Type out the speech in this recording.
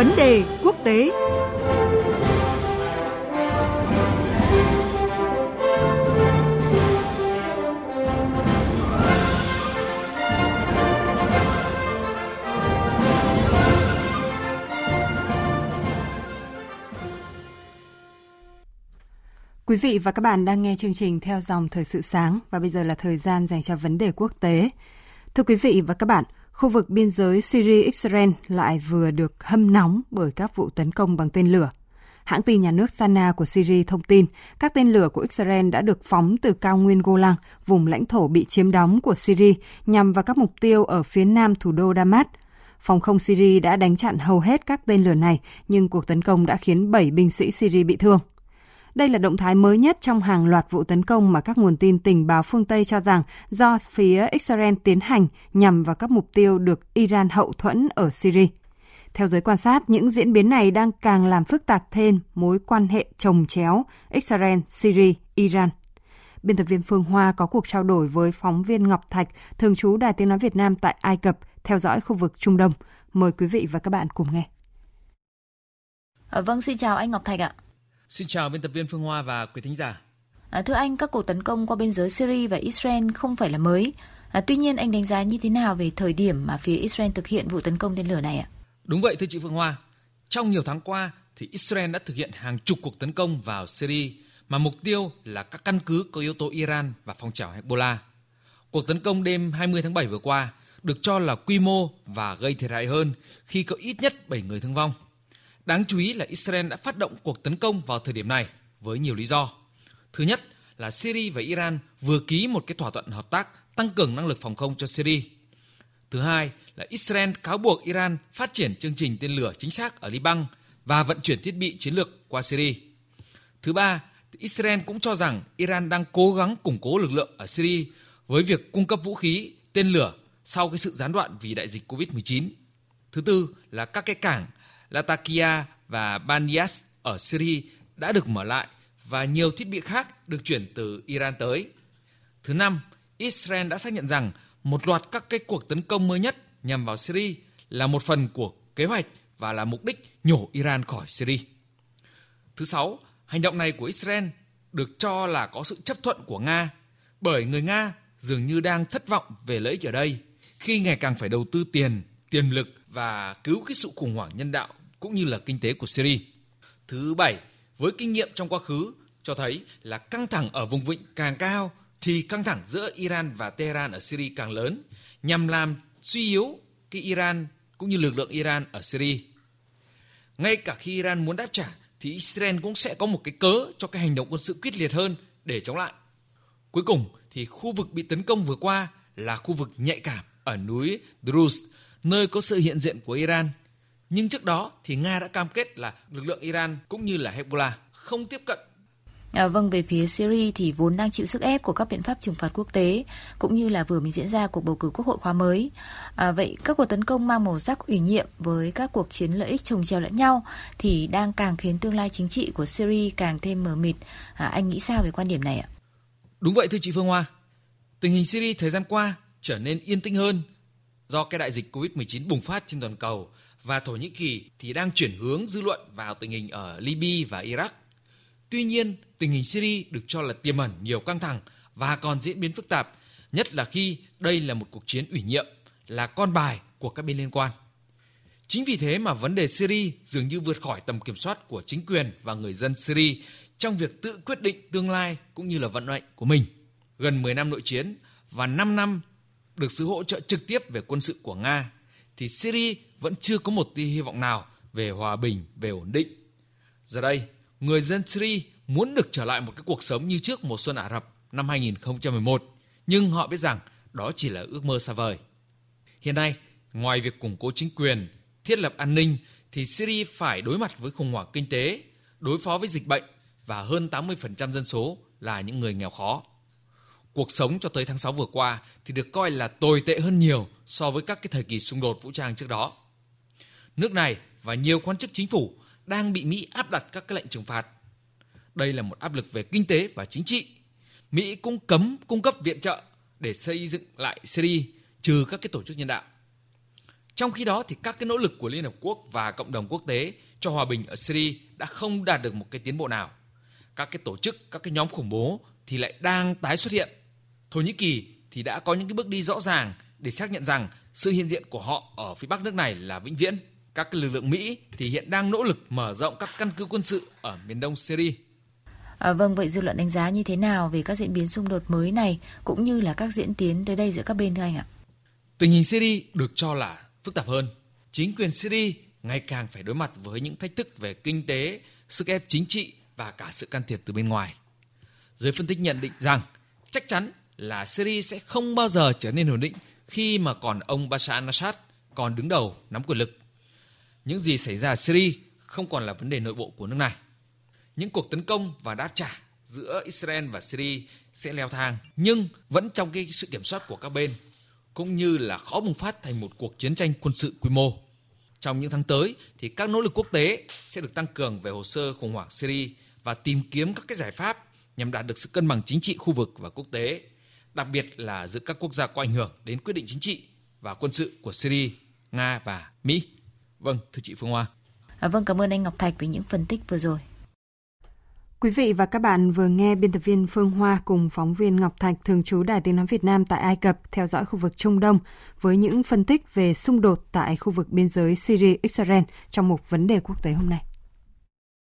vấn đề quốc tế Quý vị và các bạn đang nghe chương trình theo dòng thời sự sáng và bây giờ là thời gian dành cho vấn đề quốc tế. Thưa quý vị và các bạn, khu vực biên giới Syria-Israel lại vừa được hâm nóng bởi các vụ tấn công bằng tên lửa. Hãng tin nhà nước Sana của Syria thông tin các tên lửa của Israel đã được phóng từ cao nguyên Golan, vùng lãnh thổ bị chiếm đóng của Syria, nhằm vào các mục tiêu ở phía nam thủ đô Damas. Phòng không Syria đã đánh chặn hầu hết các tên lửa này, nhưng cuộc tấn công đã khiến 7 binh sĩ Syria bị thương. Đây là động thái mới nhất trong hàng loạt vụ tấn công mà các nguồn tin tình báo phương Tây cho rằng do phía Israel tiến hành nhằm vào các mục tiêu được Iran hậu thuẫn ở Syria. Theo giới quan sát, những diễn biến này đang càng làm phức tạp thêm mối quan hệ trồng chéo Israel, Syria, Iran. Biên tập viên Phương Hoa có cuộc trao đổi với phóng viên Ngọc Thạch, thường trú Đài Tiếng Nói Việt Nam tại Ai Cập, theo dõi khu vực Trung Đông. Mời quý vị và các bạn cùng nghe. Vâng, xin chào anh Ngọc Thạch ạ. Xin chào biên tập viên Phương Hoa và quý thính giả. À, thưa anh, các cuộc tấn công qua biên giới Syria và Israel không phải là mới. À, tuy nhiên, anh đánh giá như thế nào về thời điểm mà phía Israel thực hiện vụ tấn công tên lửa này ạ? Đúng vậy thưa chị Phương Hoa. Trong nhiều tháng qua, thì Israel đã thực hiện hàng chục cuộc tấn công vào Syria mà mục tiêu là các căn cứ có yếu tố Iran và phong trào Hezbollah. Cuộc tấn công đêm 20 tháng 7 vừa qua được cho là quy mô và gây thiệt hại hơn khi có ít nhất 7 người thương vong. Đáng chú ý là Israel đã phát động cuộc tấn công vào thời điểm này với nhiều lý do. Thứ nhất là Syria và Iran vừa ký một cái thỏa thuận hợp tác tăng cường năng lực phòng không cho Syria. Thứ hai là Israel cáo buộc Iran phát triển chương trình tên lửa chính xác ở Liban và vận chuyển thiết bị chiến lược qua Syria. Thứ ba, Israel cũng cho rằng Iran đang cố gắng củng cố lực lượng ở Syria với việc cung cấp vũ khí, tên lửa sau cái sự gián đoạn vì đại dịch Covid-19. Thứ tư là các cái cảng Latakia và Banias ở Syria đã được mở lại và nhiều thiết bị khác được chuyển từ Iran tới. Thứ năm, Israel đã xác nhận rằng một loạt các cái cuộc tấn công mới nhất nhằm vào Syria là một phần của kế hoạch và là mục đích nhổ Iran khỏi Syria. Thứ sáu, hành động này của Israel được cho là có sự chấp thuận của Nga bởi người Nga dường như đang thất vọng về lợi ích ở đây khi ngày càng phải đầu tư tiền, tiềm lực và cứu cái sự khủng hoảng nhân đạo cũng như là kinh tế của Syria. Thứ bảy, với kinh nghiệm trong quá khứ cho thấy là căng thẳng ở vùng vịnh càng cao thì căng thẳng giữa Iran và Tehran ở Syria càng lớn nhằm làm suy yếu cái Iran cũng như lực lượng Iran ở Syria. Ngay cả khi Iran muốn đáp trả thì Israel cũng sẽ có một cái cớ cho cái hành động quân sự quyết liệt hơn để chống lại. Cuối cùng thì khu vực bị tấn công vừa qua là khu vực nhạy cảm ở núi Druze, nơi có sự hiện diện của Iran nhưng trước đó thì Nga đã cam kết là lực lượng Iran cũng như là Hezbollah không tiếp cận À, vâng, về phía Syria thì vốn đang chịu sức ép của các biện pháp trừng phạt quốc tế, cũng như là vừa mới diễn ra cuộc bầu cử quốc hội khóa mới. À, vậy các cuộc tấn công mang màu sắc ủy nhiệm với các cuộc chiến lợi ích trồng chéo lẫn nhau thì đang càng khiến tương lai chính trị của Syria càng thêm mờ mịt. À, anh nghĩ sao về quan điểm này ạ? Đúng vậy thưa chị Phương Hoa. Tình hình Syria thời gian qua trở nên yên tĩnh hơn do cái đại dịch Covid-19 bùng phát trên toàn cầu và Thổ Nhĩ Kỳ thì đang chuyển hướng dư luận vào tình hình ở Libya và Iraq. Tuy nhiên, tình hình Syria được cho là tiềm ẩn nhiều căng thẳng và còn diễn biến phức tạp, nhất là khi đây là một cuộc chiến ủy nhiệm, là con bài của các bên liên quan. Chính vì thế mà vấn đề Syria dường như vượt khỏi tầm kiểm soát của chính quyền và người dân Syria trong việc tự quyết định tương lai cũng như là vận mệnh của mình. Gần 10 năm nội chiến và 5 năm được sự hỗ trợ trực tiếp về quân sự của Nga thì Syria vẫn chưa có một tia hy vọng nào về hòa bình, về ổn định. Giờ đây, người dân Syria muốn được trở lại một cái cuộc sống như trước mùa xuân Ả Rập năm 2011, nhưng họ biết rằng đó chỉ là ước mơ xa vời. Hiện nay, ngoài việc củng cố chính quyền, thiết lập an ninh, thì Syria phải đối mặt với khủng hoảng kinh tế, đối phó với dịch bệnh và hơn 80% dân số là những người nghèo khó. Cuộc sống cho tới tháng 6 vừa qua thì được coi là tồi tệ hơn nhiều so với các cái thời kỳ xung đột vũ trang trước đó. Nước này và nhiều quan chức chính phủ đang bị Mỹ áp đặt các cái lệnh trừng phạt. Đây là một áp lực về kinh tế và chính trị. Mỹ cũng cấm cung cấp viện trợ để xây dựng lại Syria trừ các cái tổ chức nhân đạo. Trong khi đó thì các cái nỗ lực của Liên Hợp Quốc và cộng đồng quốc tế cho hòa bình ở Syria đã không đạt được một cái tiến bộ nào. Các cái tổ chức, các cái nhóm khủng bố thì lại đang tái xuất hiện. Thổ Nhĩ Kỳ thì đã có những cái bước đi rõ ràng để xác nhận rằng sự hiện diện của họ ở phía bắc nước này là vĩnh viễn. Các lực lượng Mỹ thì hiện đang nỗ lực mở rộng các căn cứ quân sự ở miền đông Syria. À, vâng, vậy dư luận đánh giá như thế nào về các diễn biến xung đột mới này cũng như là các diễn tiến tới đây giữa các bên thưa anh ạ? Tình hình Syria được cho là phức tạp hơn. Chính quyền Syria ngày càng phải đối mặt với những thách thức về kinh tế, sức ép chính trị và cả sự can thiệp từ bên ngoài. Giới phân tích nhận định rằng chắc chắn là Syria sẽ không bao giờ trở nên ổn định khi mà còn ông Bashar al-Assad còn đứng đầu nắm quyền lực. Những gì xảy ra ở Syria không còn là vấn đề nội bộ của nước này. Những cuộc tấn công và đáp trả giữa Israel và Syria sẽ leo thang nhưng vẫn trong cái sự kiểm soát của các bên cũng như là khó bùng phát thành một cuộc chiến tranh quân sự quy mô. Trong những tháng tới thì các nỗ lực quốc tế sẽ được tăng cường về hồ sơ khủng hoảng Syria và tìm kiếm các cái giải pháp nhằm đạt được sự cân bằng chính trị khu vực và quốc tế, đặc biệt là giữa các quốc gia có ảnh hưởng đến quyết định chính trị và quân sự của Syria, Nga và Mỹ. Vâng, thưa chị Phương Hoa. À, vâng, cảm ơn anh Ngọc Thạch với những phân tích vừa rồi. Quý vị và các bạn vừa nghe biên tập viên Phương Hoa cùng phóng viên Ngọc Thạch thường trú Đài Tiếng Nói Việt Nam tại Ai Cập theo dõi khu vực Trung Đông với những phân tích về xung đột tại khu vực biên giới Syria-Israel trong một vấn đề quốc tế hôm nay.